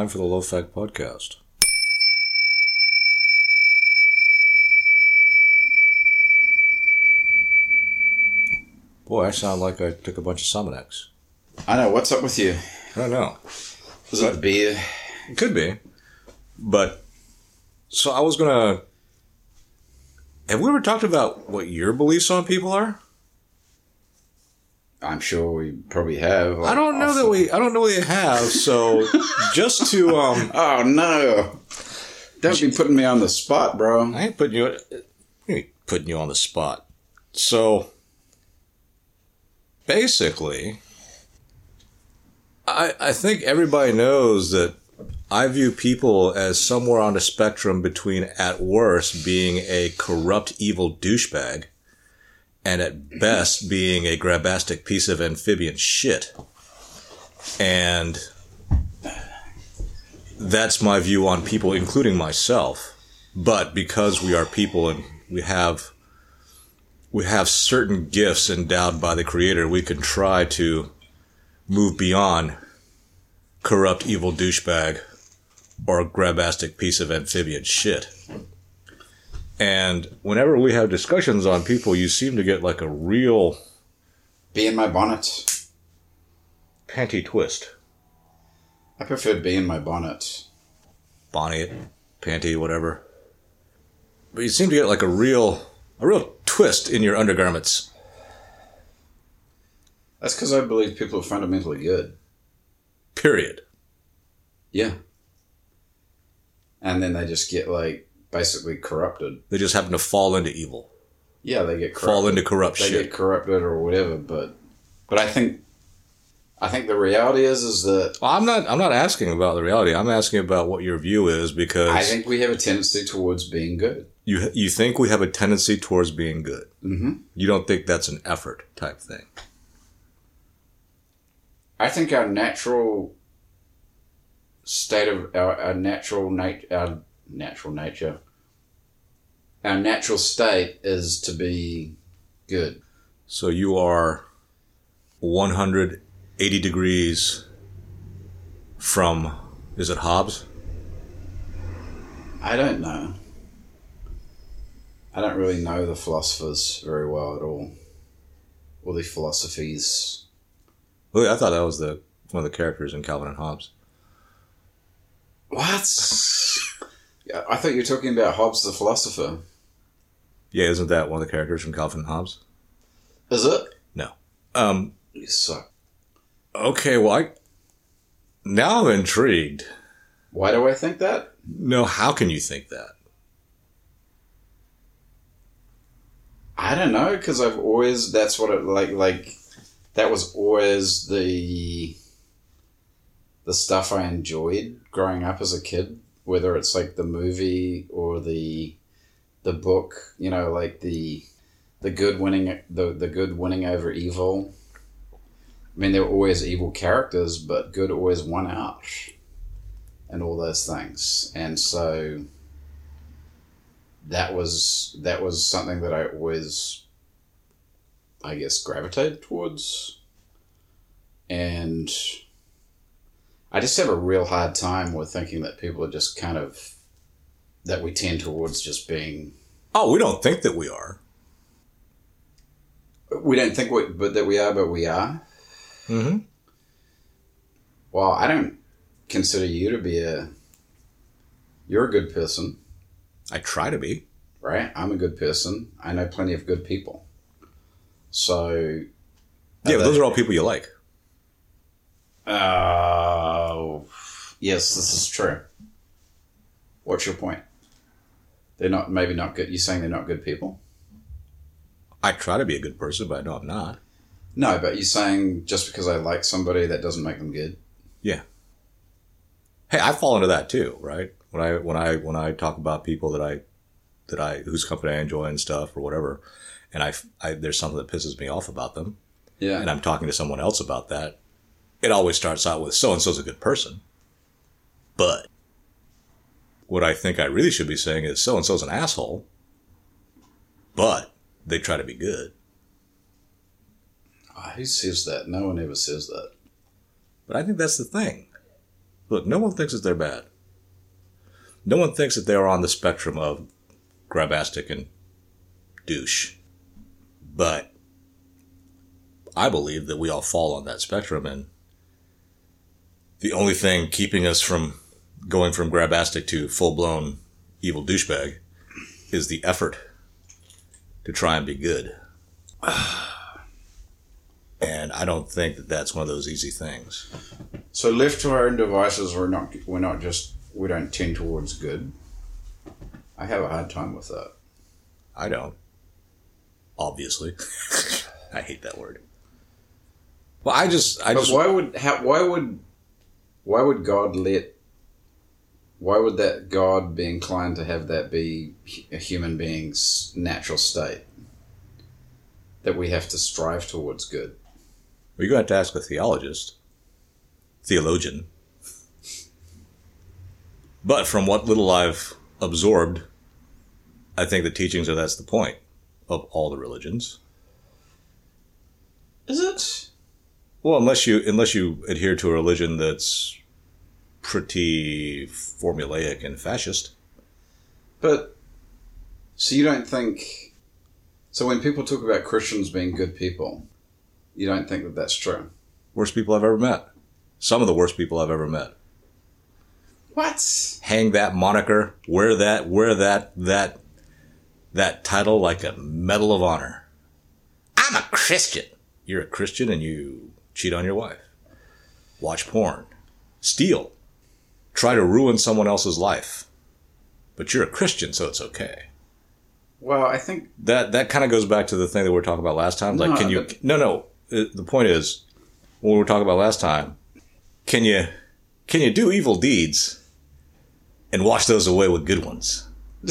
time for the Low Fact Podcast. Boy, I sound like I took a bunch of Sominex. I know. What's up with you? I don't know. Was it the beer? It could be. But, so I was gonna. Have we ever talked about what your beliefs on people are? I'm sure we probably have. I don't know that we. I don't know we have. So, just to um, Oh no! Don't be putting me on the spot, bro. I ain't putting you. Ain't putting you on the spot. So, basically, I I think everybody knows that I view people as somewhere on the spectrum between, at worst, being a corrupt, evil douchebag, and at best being a grabastic piece of amphibian shit. And that's my view on people, including myself. But because we are people and we have we have certain gifts endowed by the Creator, we can try to move beyond corrupt, evil douchebag or grabastic piece of amphibian shit. And whenever we have discussions on people, you seem to get like a real Bee in my bonnet. panty twist. I prefer bee in my bonnet. bonnet, panty, whatever. But you seem to get like a real, a real twist in your undergarments. That's because I believe people are fundamentally good. Period. Yeah. And then they just get like basically corrupted. They just happen to fall into evil, Yeah, they get corrupted. fall into corrupt they get corrupted or whatever. But but I think I think the reality is is that Well, I'm not. I'm not asking about the reality. I'm asking about what your view is because I think we have a tendency towards being good. you you think we have a tendency towards being good. Mm-hmm. You don't think that's an effort type thing. I think our natural state of our, our natural nat- our natural nature our natural state is to be good. So you are 180 degrees from. Is it Hobbes? I don't know. I don't really know the philosophers very well at all. Or the philosophies. Oh, really, I thought that was the one of the characters in Calvin and Hobbes. What? I thought you were talking about Hobbes the philosopher. Yeah, isn't that one of the characters from Calvin and Hobbes? Is it? No. Um. You suck. Okay. Well, I now I'm intrigued. Why do I think that? No, how can you think that? I don't know because I've always that's what it like like that was always the the stuff I enjoyed growing up as a kid whether it's like the movie or the the book you know like the the good winning the the good winning over evil. I mean there were always evil characters but good always won out and all those things. And so that was that was something that I always I guess gravitated towards. And I just have a real hard time with thinking that people are just kind of that we tend towards just being Oh, we don't think that we are. we don't think we, but that we are but we are Mm-hmm. well I don't consider you to be a you're a good person I try to be. right I'm a good person I know plenty of good people so Yeah, those are all people you like. Oh, yes, this is true. What's your point? They're not maybe not good. You're saying they're not good people? I try to be a good person, but I know I'm not. No, but you're saying just because I like somebody, that doesn't make them good. Yeah. Hey, I fall into that too, right? When I when I when I talk about people that I that I whose company I enjoy and stuff or whatever, and I, I there's something that pisses me off about them, Yeah. and I'm talking to someone else about that, it always starts out with so and so's a good person. But what I think I really should be saying is so and so's an asshole. But they try to be good. Ah, oh, who says that? No one ever says that. But I think that's the thing. Look, no one thinks that they're bad. No one thinks that they are on the spectrum of grabastic and douche. But I believe that we all fall on that spectrum, and the only thing keeping us from going from grabastic to full blown evil douchebag is the effort to try and be good. And I don't think that that's one of those easy things. So left to our own devices, we're not we're not just we don't tend towards good. I have a hard time with that. I don't. Obviously. I hate that word. Well, I just, I But just, why would how, why would why would God let why would that God be inclined to have that be a human being's natural state? That we have to strive towards good. well, you're going to have to ask a theologist, theologian. But from what little I've absorbed, I think the teachings are that's the point of all the religions. Is it? Well, unless you unless you adhere to a religion that's pretty formulaic and fascist. But so you don't think so when people talk about Christians being good people, you don't think that that's true. Worst people I've ever met. Some of the worst people I've ever met. What? Hang that moniker, wear that, wear that, that, that title like a medal of honor. I'm a Christian. You're a Christian and you cheat on your wife, watch porn, steal, try to ruin someone else's life. But you're a Christian, so it's okay. Well, I think that that kind of goes back to the thing that we were talking about last time. Like, No, can you? but- No, no. uh, The point is, what we were talking about last time. Can you? Can you do evil deeds and wash those away with good ones?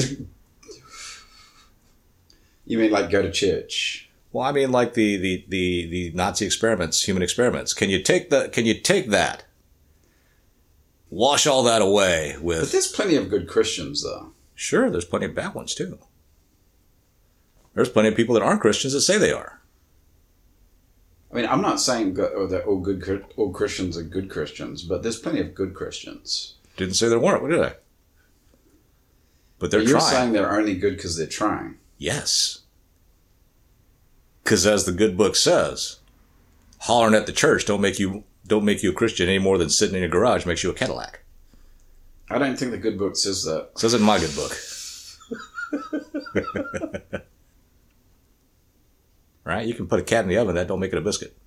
you mean like go to church. Well, I mean, like the the the the Nazi experiments, human experiments. Can you take the? Can you take that? Wash all that away with. But there's plenty of good Christians though. Sure, there's plenty of bad ones too. There's plenty of people that aren't Christians that say they are. I mean, I'm not saying go- oh, that all good all Christians are good Christians, but there's plenty of good Christians. Didn't say there weren't, did I? But they're But you're trying. saying they're only good because they're trying. Yes. Because as the good book says, hollering at the church don't make you don't make you a Christian any more than sitting in your garage makes you a Cadillac. I don't think the good book says that. says it in my good book. right? You can put a cat in the oven, that don't make it a biscuit.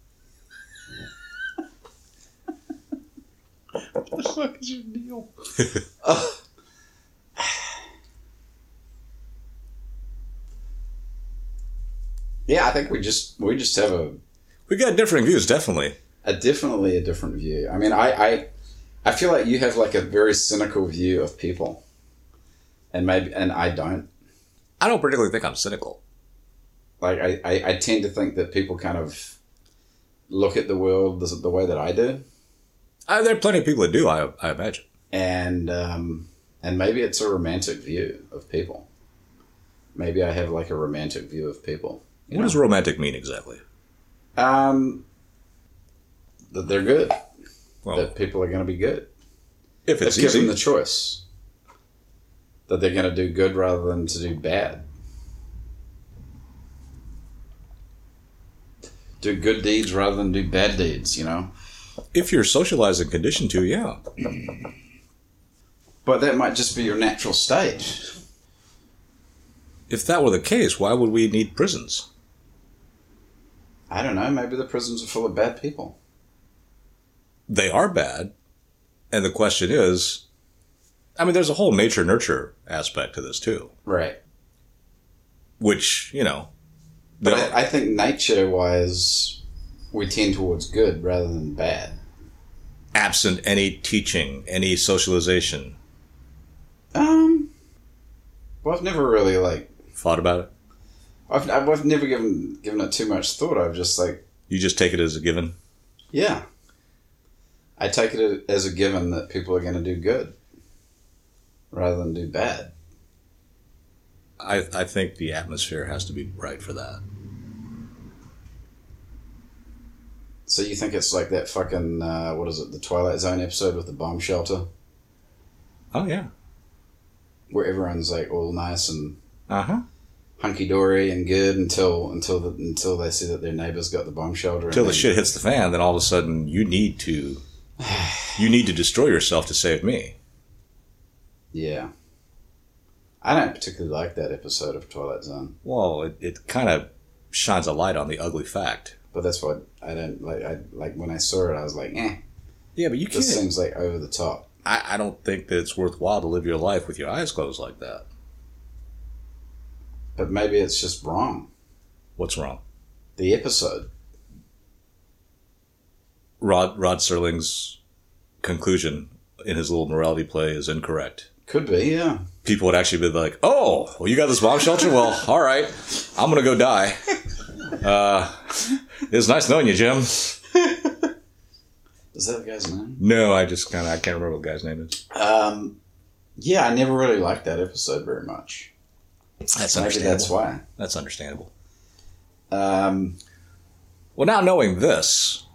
What the fuck is your deal? Yeah, I think we just we just have a, We got differing views, definitely. a definitely a different view. I mean, I, I I feel like you have like a very cynical view of people, and maybe and I don't. I don't particularly think I'm cynical. Like I, I, I tend to think that people kind of look at the world the, the way that I do, Uh, there are plenty of people that do, I, I imagine. and um, and maybe it's a romantic view of people. Maybe I have like a romantic view of people. What know? does romantic mean exactly? Um, that they're good. Well, that people are going to be good. if If it's given easy. the choice, that they're going to do good rather than to do bad. Do good deeds rather than do bad deeds. You know. if you're socialized and conditioned to, yeah. But that might just be your natural state. If that were the case, why would we need prisons? I don't know. Maybe the prisons are full of bad people. they are bad. And the question is, I mean, there's a whole nature nurture aspect to this too, Right. which, you know, But I, I think nature wise, we tend towards good rather than bad. absent any teaching, any socialization, Um, well, I've never really like thought about it. I've, I've never given given it too much thought. I've just like You just take it as a given. yeah. I take it as a given that people are going to do good rather than do bad. I, I think the atmosphere has to be right for that. So you think it's like that fucking uh, what is it? The Twilight Zone episode with the bomb shelter, Oh yeah. where everyone's like all nice and Uh huh. Hunky dory and good until until the, until they see that their neighbors got the bomb shelter. Until the shit hits the fan, then all of a sudden you need to you need to destroy yourself to save me. Yeah. I don't particularly like that episode of Twilight Zone, Well, it, it kind of shines a light on the ugly fact. but that's what I don't like. I like when I saw it, I was like, eh, Yeah, but you can't. this seems like over the top. I, I don't think that it's worthwhile to live your life with your eyes closed like that. But maybe it's just wrong. What's wrong? The episode. Rod Rod Serling's conclusion in his little morality play is incorrect. Could be, yeah. People would actually be like, "Oh, well, you got this bomb shelter? Well, all right, I'm gonna go die." Uh, it was nice knowing you, Jim. Is that the guy's name? No, I just kind of I can't remember what the guy's name is. Um, yeah, I never really liked that episode very much. That's Maybe understandable. that's why. That's understandable. Um, Well, now knowing this,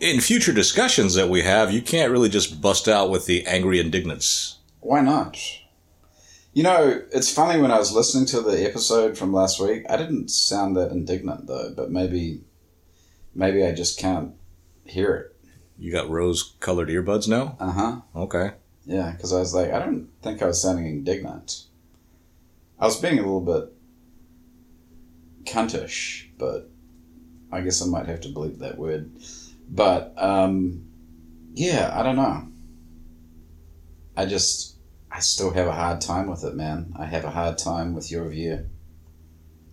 in future discussions that we have, you can't really just bust out with the angry indignance. why not? You know, it's funny when I was listening to the episode from last week. I didn't sound that indignant though, but maybe, maybe I just can't hear it. You got rose-colored earbuds now? Uh huh. Okay. Yeah, because I was like, I don't think I was sounding indignant. I was being a little bit cuntish, but I guess I might have to bleep that word. But um, yeah, I don't know. I just, I still have a hard time with it, man. I have a hard time with your view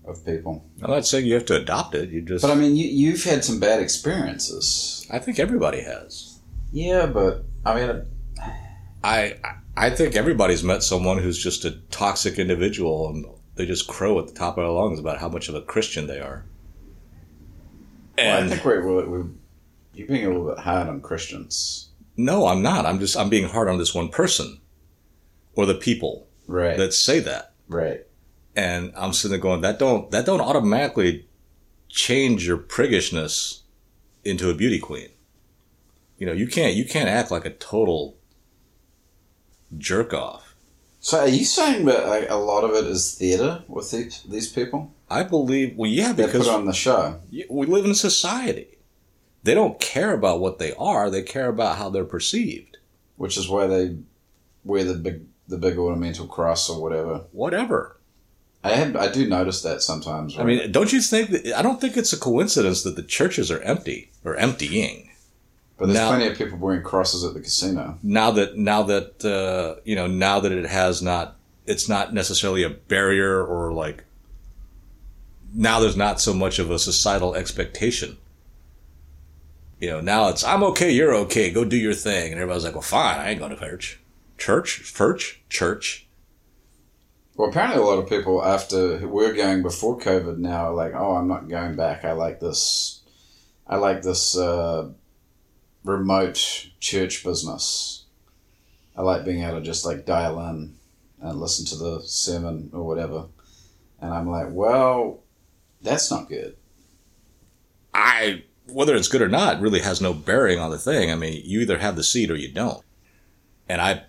of people. I'm not saying you have to adopt it. You just. But I mean, you, you've had some bad experiences. I think everybody has. Yeah, but I mean, I I think everybody's met someone who's just a toxic individual and they just crow at the top of their lungs about how much of a Christian they are. well, I think we're, we're, we're you're being a little bit hard on Christians. no, I'm not. I'm just I'm being hard on this one person or the people Right. that say that. right. And I'm sitting there going, that don't that don't automatically change your priggishness into a beauty queen. You know, you can't you can't act like a total jerk off. So are you saying that like, a lot of it is theatre with these, these people? I believe well yeah, because put on the show. We live in a society. They don't care about what they are; they care about how they're perceived. which is why they wear the big the big ornamental cross or whatever. Whatever. I had I do notice that sometimes. I mean, don't you think? That, I don't think it's a coincidence that the churches are empty or emptying but there's now- plenty of people wearing crosses at the casino. now that now that uh, you know now that it has not. It's not necessarily a barrier or like. Now there's not so much of a societal expectation. You know, now it's I'm okay, you're okay, go do your thing, and everybody's like, well, fine, I ain't going to church, church, church, church. Well, apparently a lot of people after we're going before COVID now are like, oh, I'm not going back. I like this. I like this uh, remote church business. I like being able to just like dial in and listen to the sermon or whatever. And I'm like, well, that's not good. I whether it's good or not really has no bearing on the thing. I mean, you either have the seat or you don't. And I,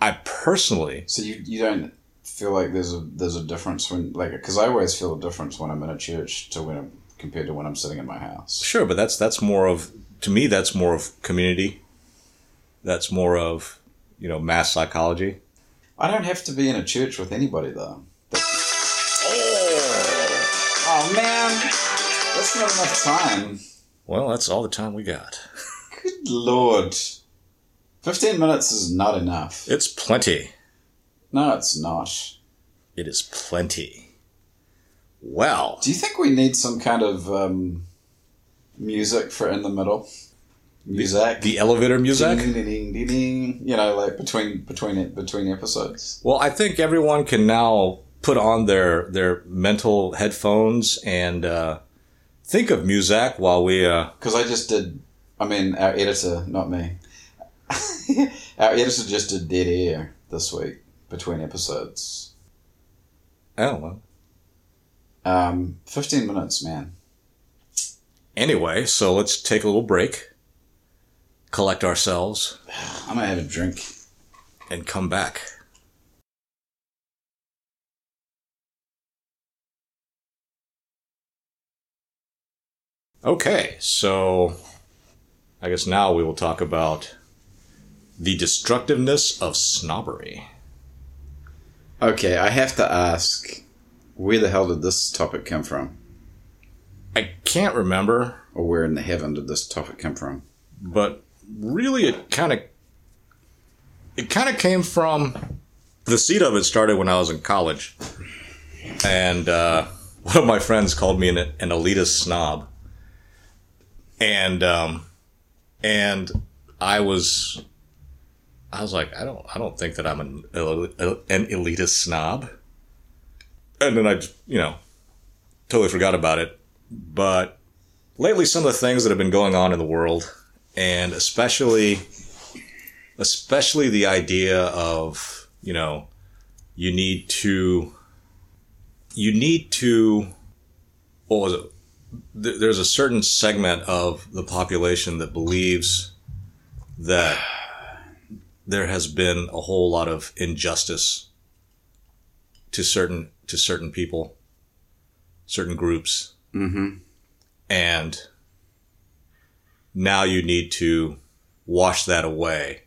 I personally, So you, you don't feel like there's a there's a difference when like because I always feel a difference when I'm in a church to when I'm compared to when I'm sitting in my house. sure, but that's that's more of to me that's more of community. That's more of you know mass psychology. I don't have to be in a church with anybody though. That- Oh, oh man, that's not enough time. well, that's all the time we got. Good lord, fifteen minutes is not enough. It's plenty. No, it's not. It is plenty. Well, Do you think we need some kind of um, music for in the middle? Music. the elevator music. Ding, ding, ding, ding. You know, like between between it between episodes. Well, I think everyone can now put on their their mental headphones and uh, think of music while we. Uh, Because I just did. I mean, our editor, not me. our editor just did dead air this week between episodes. oh well, Um, Fifteen minutes, man. Anyway, so let's take a little break, collect ourselves, I'm gonna have a drink. and come back. Okay, so I guess now we will talk about the destructiveness of snobbery. Okay, I have to ask, where the hell did this topic come from? I can't remember, Or where in the heaven did this topic come from? but really it kind of it kind of came from the seed of it started when I was in college. And uh, one of my friends called me an, an elitist snob. And um, and I was I was like, I don't I don't think that I'm an an elitist snob. And then I, just, you know, totally forgot about it. But lately some of the things that have been going on in the world and especially especially the idea of you know you need to you need to what was it? There's a certain segment of the population that believes that there has been a whole lot of injustice to certain to certain people certain groups Mm-hmm. and now you need to wash that away.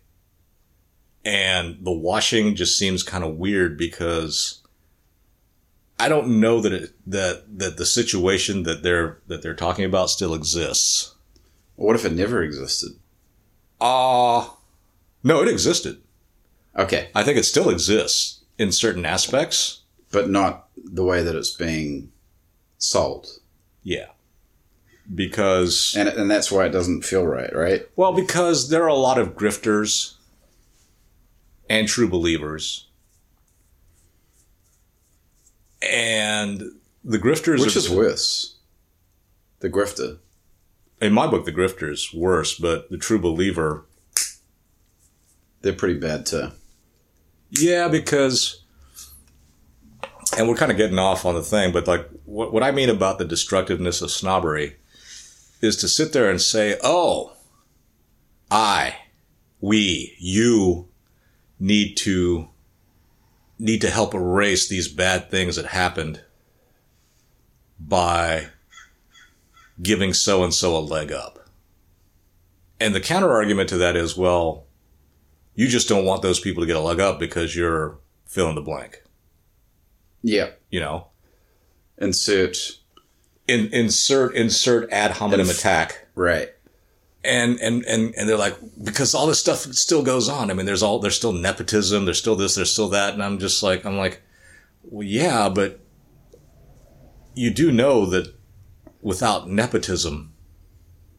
And the washing just seems kind of weird because I don't know that it, that that the situation that they're that they're talking about still exists. What if it never existed? Ah, no, it existed. Okay, I think it still exists in certain aspects. but not the way that it's being sold. Yeah. Because And, and that's why it doesn't feel right, right? Well, because there are a lot of grifters and true believers. And the grifters Which are, is worse? The grifter. in my book the grifter's worse, but the true believer They're pretty bad too. Yeah, because, and we're kind of getting off on the thing, but like what, what I mean about the destructiveness of snobbery is to sit there and say, oh, I, we, you need to, need to help erase these bad things that happened by giving so and so a leg up. And the counter argument to that is, well, you just don't want those people to get a leg up because you're fill in the blank. Yeah. You know, Insert. in, insert insert ad hominem Inf- attack, Right. and and and and they're like because all this stuff still goes on. I mean, there's all there's still nepotism, there's still this, there's still that, and I'm just like I'm like, well, yeah, but you do know that without nepotism,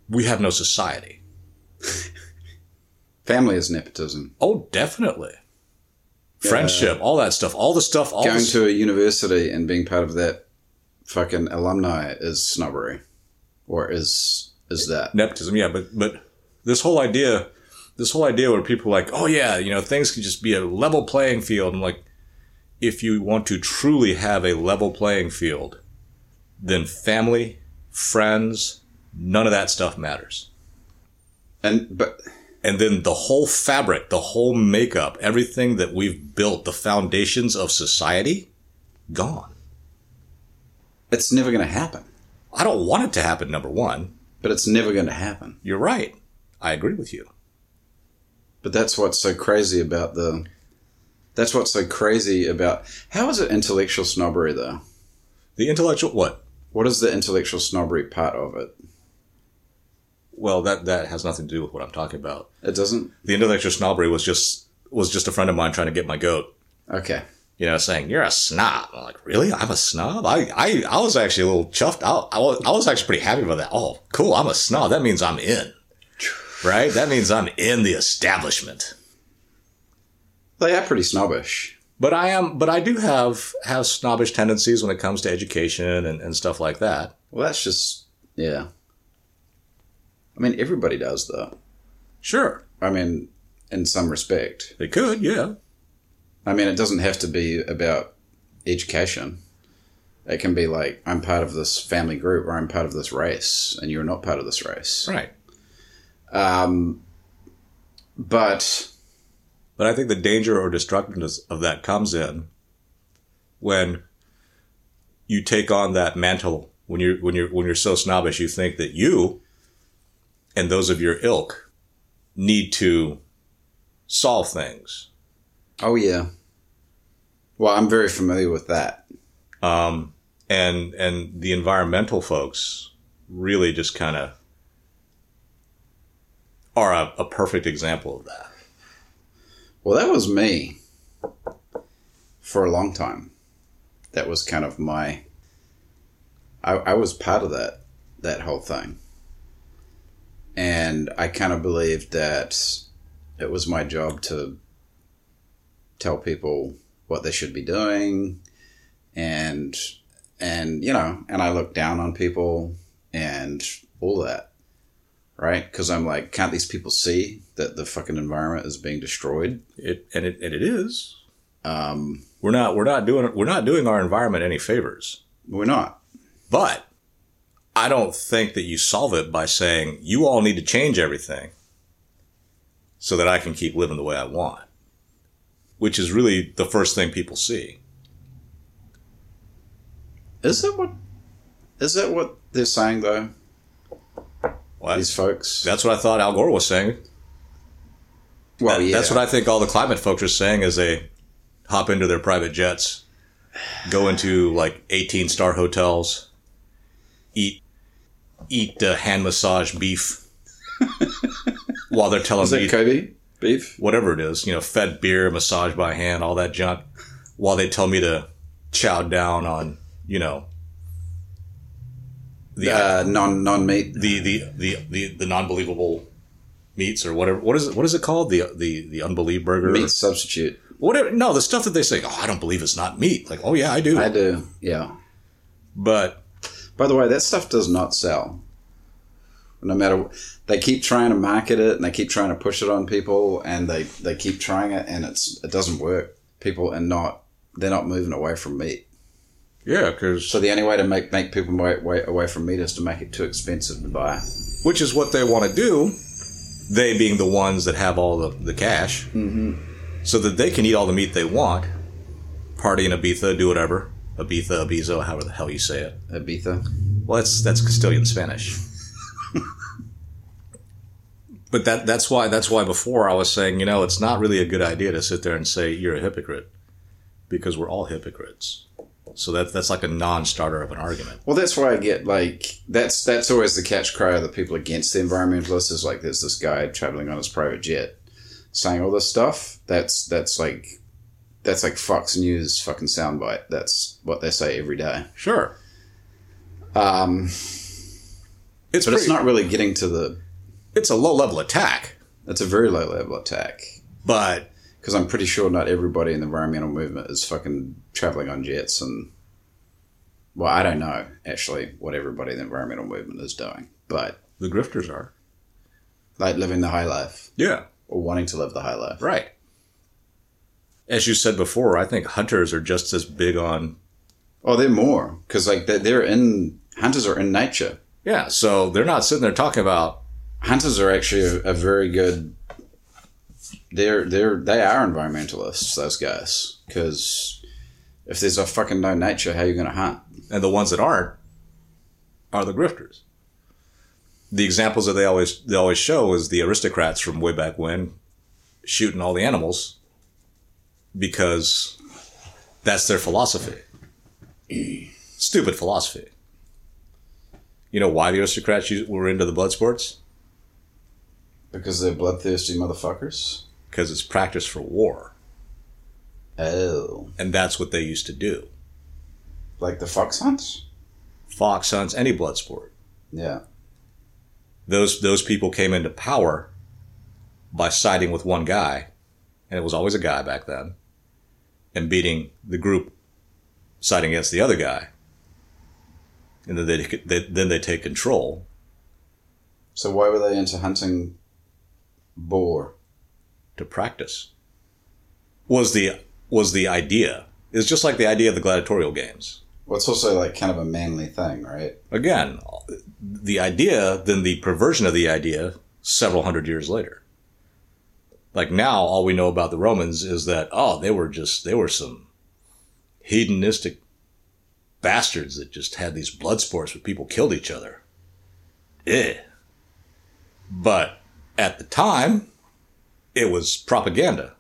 we have no society. Family is nepotism. Oh, definitely. Friendship, all that stuff, all the stuff, all Going to a university and being part of that fucking alumni is snobbery. Or is is that? nepotism yeah but but this whole idea this whole idea where people are like oh yeah you know things can just be a level playing field i'm like if you want to truly have a level playing field then family friends none of that stuff matters And but and then the whole fabric the whole makeup everything that we've built the foundations of society gone it's never going to happen. i don't want it to happen number one But it's never going to happen. you're right i agree with you But that's what's so crazy about the. That's what's so crazy about. How is it intellectual snobbery though? the intellectual what What is the intellectual snobbery part of it? Well that that has nothing to do with what i'm talking about It doesn't. the intellectual snobbery was just was just a friend of mine trying to get my goat. Okay. You know, saying you're a snob. I'm like, really? I'm a snob. I I, I was actually a little chuffed. I, I was I was actually pretty happy about that. Oh, cool. I'm a snob. That means I'm in. Right? That means I'm in the establishment. They are pretty snobbish. But I am. But I do have have snobbish tendencies when it comes to education and, and stuff like that. Well, that's just yeah. I mean, everybody does though. Sure, I mean, in some respect. they could. Yeah. I mean, it doesn't have to be about education. It can be like I'm part of this family group or I'm part of this race, and you're not part of this race. Right. Um, but But I think the danger or destructiveness of that comes in when you take on that mantle when you're when you're when you're so snobbish you think that you and those of your ilk need to solve things. oh yeah, well I'm very familiar with that. Um, and and the environmental folks really just kind of are a, a perfect example of that. Well, that was me for a long time. That was kind of my. I, I was part of that that whole thing, and I kind of believed that it was my job to tell people what they should be doing, and and you know, and I looked down on people and all that, right? Because I'm like, can't these people see that the fucking environment is being destroyed? It and it and it is. Um, We're not we're not doing we're not doing our environment any favors. we're not. But I don't think that you solve it by saying you all need to change everything so that I can keep living the way I want. Which is really the first thing people see. Is that what? Is that what they're saying though? Well, These folks. that's what I thought Al Gore was saying. well, That- yeah. That's what I think all the climate folks are saying as they hop into their private jets, go into like 18 star hotels, eat eat uh, hand massage beef while they're telling Is me Kobe beef? whatever it is, you know, fed beer, massage by hand, all that junk, while they tell me to chow down on, you know, the Uh, non non meat. the, the the the the non-believable meats or whatever. What is it? What is it called? The the the unbelieve burger. Meat substitute. Whatever. No, the stuff that they say. Oh, I don't believe it's not meat. Like, oh yeah, I do. I do. Yeah. but By the way, that stuff does not sell. No matter, they keep trying to market it and they keep trying to push it on people, and they they keep trying it, and it's it doesn't work. People are not they're not moving away from meat. yeah, because So the only way to make make people wait, wait away from meat is to make it too expensive to buy. which is what they want to do. They being the ones that have all the the cash, mm-hmm. so that they can eat all the meat they want, party in Ibiza, do whatever. Ibiza, Ibiza, however the hell you say it. Ibiza. Well, that's that's Castilian Spanish. but that that's why that's why before I was saying, you know, it's not really a good idea to sit there and say you're a hypocrite because we're all hypocrites. So that that's like a non-starter of an argument. Well, that's why I get like that's that's always the catch cry of the people against the environmentalists is like there's this guy traveling on his private jet saying all this stuff. That's that's like that's like Fox News fucking soundbite. That's what they say every day. Sure, Um, it's but it's not really getting to the. It's a low-level attack, It's a very low level attack but because I'm pretty sure not everybody in the environmental movement is fucking traveling on jets and. Well, I don't know actually what everybody in the environmental movement is doing, but the grifters are. like living the high life Yeah, or wanting to live the high life. right. As you said before, I think hunters are just as big on. Oh, they're more because like they're, they're in hunters are in nature. Yeah, so they're not sitting there talking about Hunters are actually a, a very good. They're they're they are environmentalists. Those guys because if there's a fucking no nature, how are you going to hunt? and the ones that aren't are the grifters. The examples that they always they always show is the aristocrats from way back when shooting all the animals because that's their philosophy. Stupid philosophy. You know why the aristocrats were into the blood sports? Because they're bloodthirsty motherfuckers. Because it's practice for war, Oh, and that's what they used to do. like the fox hunts. Fox hunts, any blood sport. Yeah, those those people came into power by siding with one guy, and it was always a guy back then, and beating the group siding against the other guy, and then they, they then they take control. So why were they into hunting boar? to practice was the was the idea. It's just like the idea of the gladiatorial games. Well, it's also like kind of a manly thing, right? Again, the idea, then the perversion of the idea several hundred years later. Like now, all we know about the Romans is that, oh, they were just, they were some hedonistic bastards that just had these blood sports where people killed each other. Eh. But at the time, it was propaganda.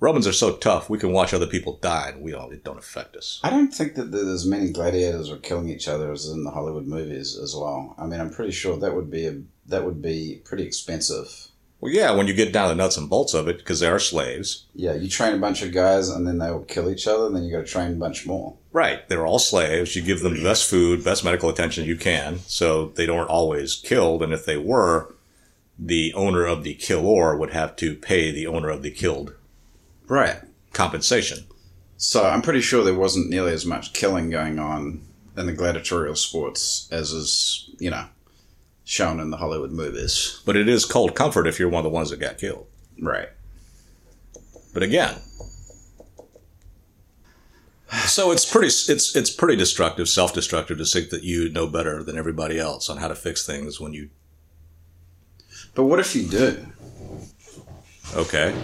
Romans are so tough, we can watch other people die and we don't, it don't affect us. I don't think that there's as many gladiators were killing each other as in the Hollywood movies as well. I mean, I'm pretty sure that would be a, that would be pretty expensive. Well, yeah, when you get down to the nuts and bolts of it, because they are slaves. Yeah, you train a bunch of guys and then they will kill each other, and then you got to train a bunch more. Right. They're all slaves. You give them the best food, best medical attention you can, so they don't always killed. And if they were, the owner of the killor would have to pay the owner of the killed Right. compensation. So I'm pretty sure there wasn't nearly as much killing going on in the gladiatorial sports as is, you know, shown in the Hollywood movies. But it is cold comfort if you're one of the ones that got killed. Right. But again, so it's pretty it's it's pretty destructive, self-destructive to think that you know better than everybody else on how to fix things when you But what if you do? okay.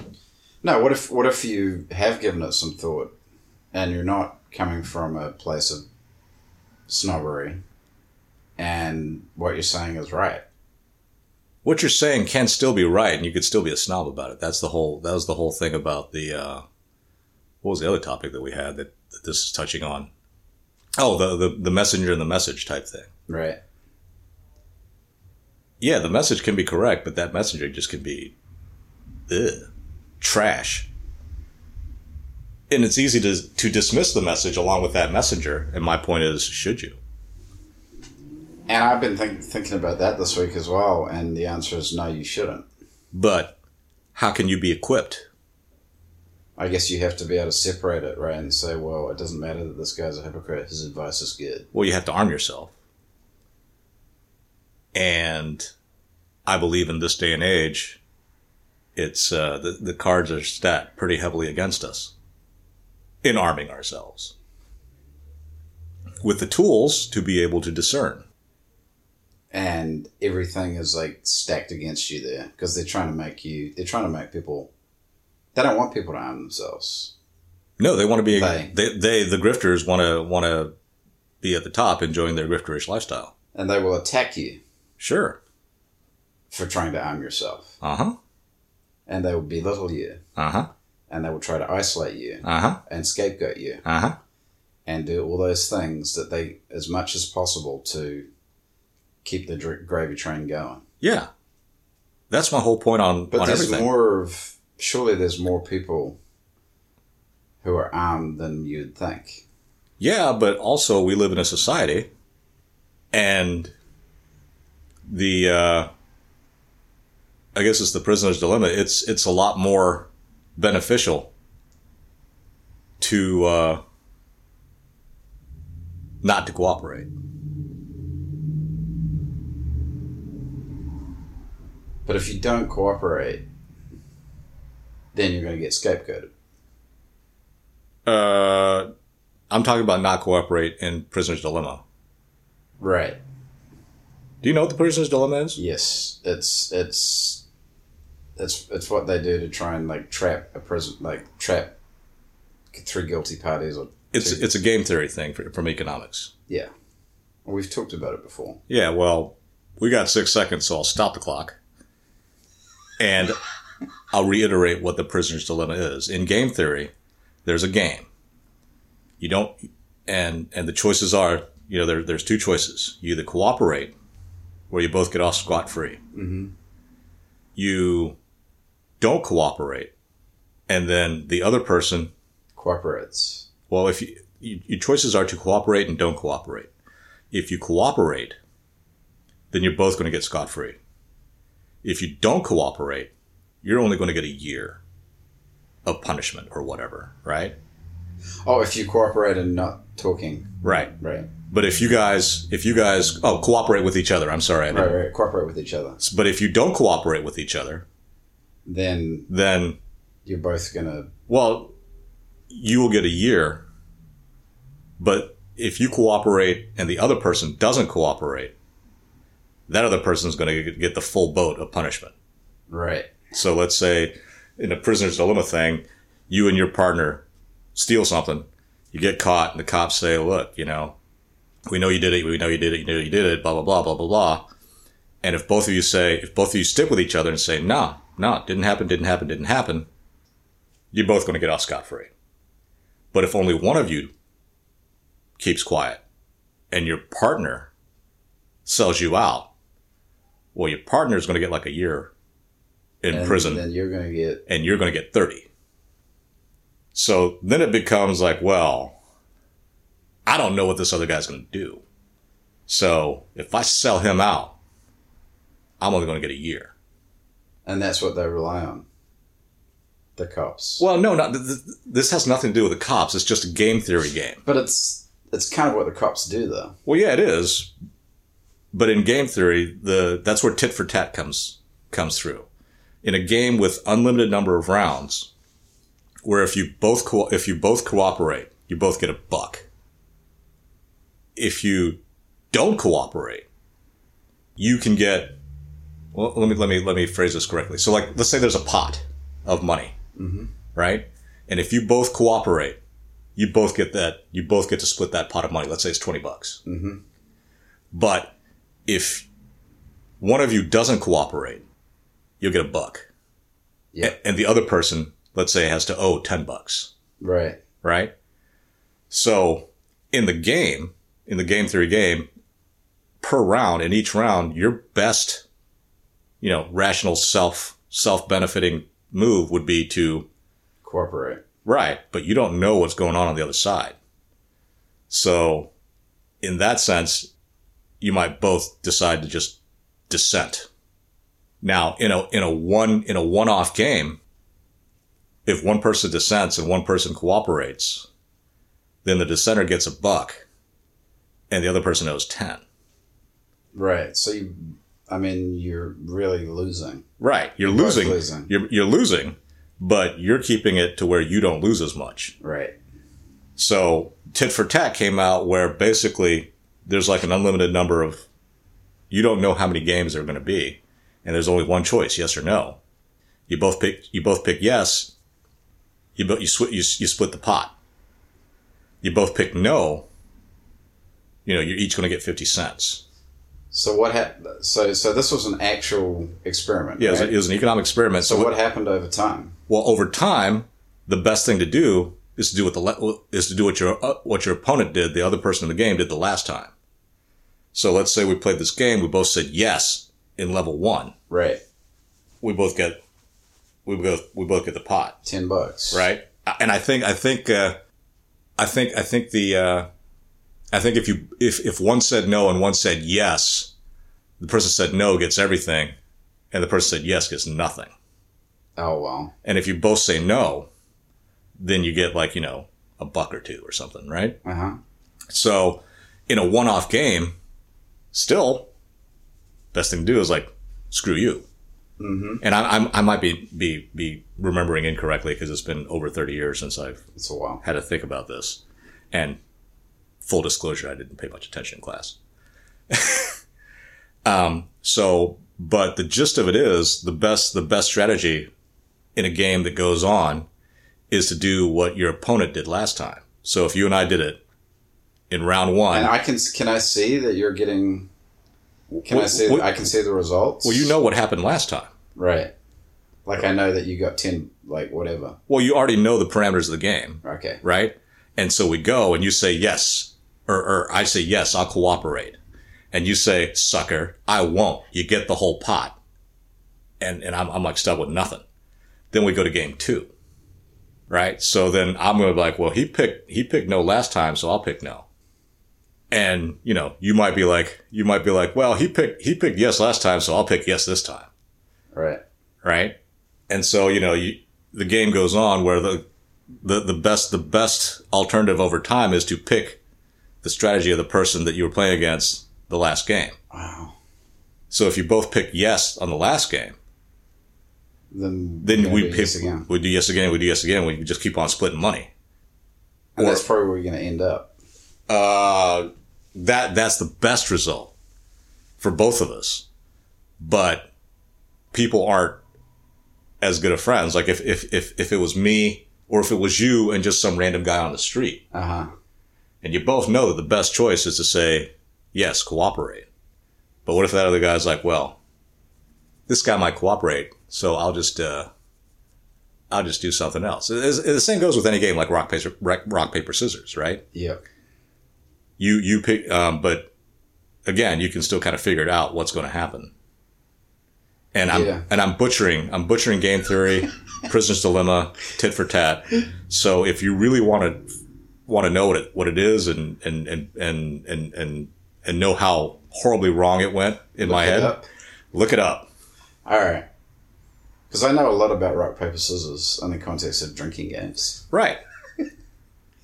No, what if what if you have given it some thought and you're not coming from a place of snobbery and what you're saying is right? what you're saying can still be right, and you could still be a snob about it. That's the whole. That was the whole thing about the. Uh, what was the other topic that we had that, that this is touching on? Oh, the, the the messenger and the message type thing. Right. Yeah, the message can be correct, but that messenger just can be, ugh, trash. And it's easy to to dismiss the message along with that messenger. And my point is, should you? And I've been think, thinking about that this week as well, and the answer is no, you shouldn't. But how can you be equipped? I guess you have to be able to separate it, right, and say, well, it doesn't matter that this guy's a hypocrite. His advice is good. Well, you have to arm yourself. And I believe in this day and age, it's uh, the the cards are stacked pretty heavily against us in arming ourselves with the tools to be able to discern. And everything is like stacked against you there because they're trying to make you they're trying to make people they don't want people to arm themselves No, they want to be They. they, they the grifters want to want to be at the top, enjoying their grifterish lifestyle. and they will attack you Sure. for trying to arm yourself Uh huh. and they will belittle you Uh huh. and they will try to isolate you Uh huh. and scapegoat you Uh huh. and do all those things that they as much as possible to keep the dr- gravy train going Yeah. That's my whole point on but on there's everything. more of surely there's more people who are armed than you'd think Yeah, but also we live in a society, and the uh, I guess it's the prisoner's dilemma. It's it's a lot more beneficial to uh, not to cooperate. But if you don't cooperate, then you're going to get scapegoated. Uh, I'm talking about not cooperate in prisoner's dilemma. Right. Do you know what the prisoner's dilemma is? Yes. It's it's it's it's what they do to try and like trap a prison, like trap three guilty parties or It's two. it's a game theory thing for, from economics. yeah. Well, we've talked about it before. Yeah, well, we got six seconds, so I'll stop the clock. And I'll reiterate what the prisoner's dilemma is. In game theory, there's a game. You don't, and and the choices are, you know, there, there's two choices. You either cooperate, where you both get off scot free. Mm-hmm. You don't cooperate, and then the other person. Cooperates. Well, if you, you, your choices are to cooperate and don't cooperate. If you cooperate, then you're both going to get scot free. If you don't cooperate, you're only going to get a year of punishment or whatever, right? Oh, if you cooperate and not talking. Right. Right. But if you guys, if you guys, oh, cooperate with each other. I'm sorry. Right. Right. Cooperate with each other. But if you don't cooperate with each other, Then then, you're both gonna. well, you will get a year. But if you cooperate and the other person doesn't cooperate, that other person is going to get the full boat of punishment. Right. So let's say in a prisoner's dilemma thing, you and your partner steal something, you get caught, and the cops say, "Look, you know, we know you did it. We know you did it. You know you did it. Blah blah blah blah blah blah." And if both of you say, if both of you stick with each other and say, "No, no, didn't happen, didn't happen, didn't happen," you're both going to get off scot free. But if only one of you keeps quiet and your partner sells you out, well, your partner is going to get like a year in and prison Then you're going to get and you're going to get 30. So then it becomes like, well, I don't know what this other guy's going to do. So if I sell him out, I'm only going to get a year. and that's what they rely on. The cops. Well, no, not th- th- this has nothing to do with the cops. It's just a game theory game. But it's it's kind of what the cops do though. Well, yeah, it is. But in game theory, the that's where tit for tat comes comes through. In a game with unlimited number of rounds, where if you both co- if you both cooperate, you both get a buck. If you don't cooperate, you can get. Well, let me let me let me phrase this correctly. So, like, let's say there's a pot of money, mm-hmm. right? And if you both cooperate, you both get that. You both get to split that pot of money. Let's say it's twenty bucks. Mm-hmm. But if one of you doesn't cooperate, you'll get a buck. Yeah. And the other person, let's say, has to owe 10 bucks, Right. right? So in the game, in the game theory game, per round, in each round, your best, you know, rational self, self benefiting move would be to Cooperate. Right, but you don't know what's going on on the other side. So, in that sense, you might both decide to just dissent. Now, in a in a one in a one-off game, if one person dissents and one person cooperates, then the dissenter gets a buck, and the other person owes ten. Right. So you, I mean, you're really losing. Right, you're Both losing. losing. You're you're losing, but you're keeping it to where you don't lose as much. Right. So tit for tat came out where basically there's like an unlimited number of you don't know how many games there are going to be, and there's only one choice: yes or no. You both pick. You both pick yes. You you, sw- you you split the pot. You both pick no. You know, you're each going to get fifty cents. So what happened? So so this was an actual experiment. Yeah, it was, right? it was an economic experiment. so So, what happened over time? well, over time, the best thing to do is to do what the le- is to do what your uh, what your opponent did, the other person in the game did the last time. So let's say we played this game, we both said yes in level one. Right. We both get we both we both get the pot, Ten bucks. right? And I think I think uh, I think I think the uh, I think if you if if one said no and one said yes, the person said no gets everything, and the person said yes gets nothing. Oh well. And if you both say no, then you get like, you know, a buck or two or something, right? Uh huh. So in a one off game, still, best thing to do is like, screw you. Mm-hmm. And I, I'm, I might be, be, be remembering incorrectly because it's been over 30 years since I've It's a while. had to think about this. And full disclosure, I didn't pay much attention in class. um, so, but the gist of it is the best, the best strategy in a game that goes on is to do what your opponent did last time. So if you and I did it in round one, And I can can I see that you're getting? Can I see? well- I can see the results. well, you know what happened last time. Right. Like I know that you got ten. Like whatever. Well, you already know the parameters of the game. Okay. right? And so we go and you say yes, or, or I say yes, I'll cooperate. And you say, sucker, I won't. You get the whole pot. And, and I'm, I'm like stuck with nothing. Then we go to game two, right? So then I'm going to be like, well, he picked, he picked no last time, so I'll pick no. And, you know, you might be like, you might be like, well, he picked, he picked yes last time, so I'll pick yes this time Right. right? And so you know, you, the game goes on where the, the the best the best alternative over time is to pick the strategy of the person that you were playing against the last game. Wow. So if you both pick yes on the last game, Then then do pick this again. we do yes again, we do yes again. We just keep on splitting money. And or- that's probably where you're going to end up. uh, that that's the best result for both of us. But people aren't as good of friends. Like if if if if it was me or if it was you and just some random guy on the street, Uh huh. and you both know that the best choice is to say yes, cooperate. But what if that other guy's like, well, this guy might cooperate, so I'll just uh, I'll just do something else. It's- the same goes with any game like rock paper rock, rock paper scissors, right? Yep. You you pick um, but again you can still kind of figure it out what's going to happen and i'm Yeah. and i'm butchering i'm butchering game theory prisoner's dilemma tit for tat so if you really want to want to know what it what it is and and and and and and, and know how horribly wrong it went in my Look it head up. look it up All right. Because I know a lot about rock paper scissors in the context of drinking games. Right.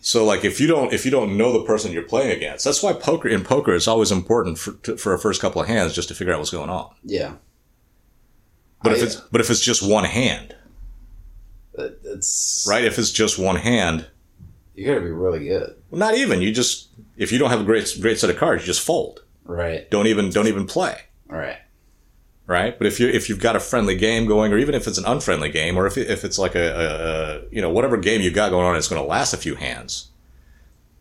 So like if you don't if you don't know the person you're playing against, that's why poker in poker it's always important for to, for a first couple of hands just to figure out what's going on. Yeah. But if it's but if it's just one hand, uh, It's right? If it's just one hand, You got to be really good. well, not even you just if you don't have a great great set of cards, you just fold. Right. Don't even don't even play. Right. Right, but if you if you've got a friendly game going, or even if it's an unfriendly game, or if if it's like a, a, a you know whatever game you got going on, it's going to last a few hands.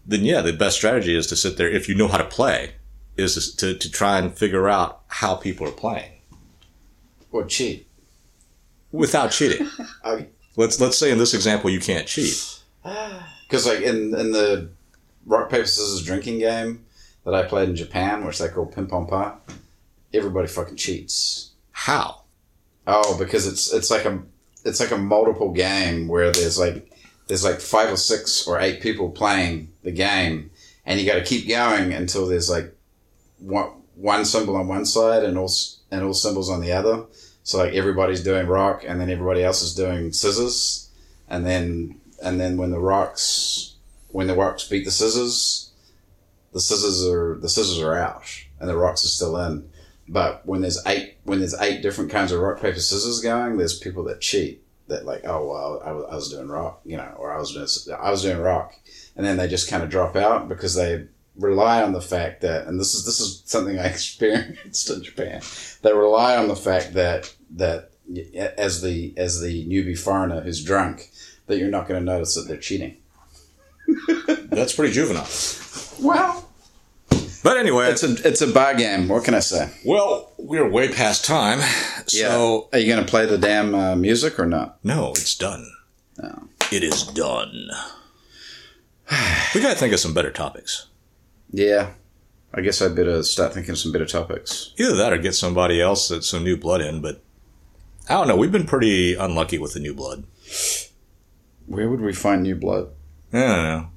Then yeah, the best strategy is to sit there if you know how to play, is to to try and figure out how people are playing Or cheat. without cheating. Let's let's say in this example you can't cheat. Because like in in the rock paper scissors drinking game that I played in Japan, which they call ping pong pa, everybody fucking cheats. How? Oh, because it's it's like a it's like a multiple game where there's like there's like five or six or eight people playing the game, and you got to keep going until there's like one one symbol on one side and all and all symbols on the other. So like everybody's doing rock, and then everybody else is doing scissors, and then and then when the rocks when the rocks beat the scissors, the scissors are the scissors are out, and the rocks are still in. But when there's eight when there's eight different kinds of rock paper scissors going, there's people that cheat. That like, oh well, I was, I was doing rock, you know, or I was doing I was doing rock, and then they just kind of drop out because they rely on the fact that, and this is this is something I experienced in Japan. They rely on the fact that that as the as the newbie foreigner who's drunk, that you're not going to notice that they're cheating. That's pretty juvenile. Well, But anyway, it's a it's a bar game. What can I say? well, we're way past time. So are you going to play the damn uh, music or not? no, it's done. No. It is done. we got to think of some better topics. Yeah. I guess I better start thinking of some better topics. Either that or get somebody else that's some new blood in, but I don't know. We've been pretty unlucky with the new blood. Where would we find new blood? I don't know.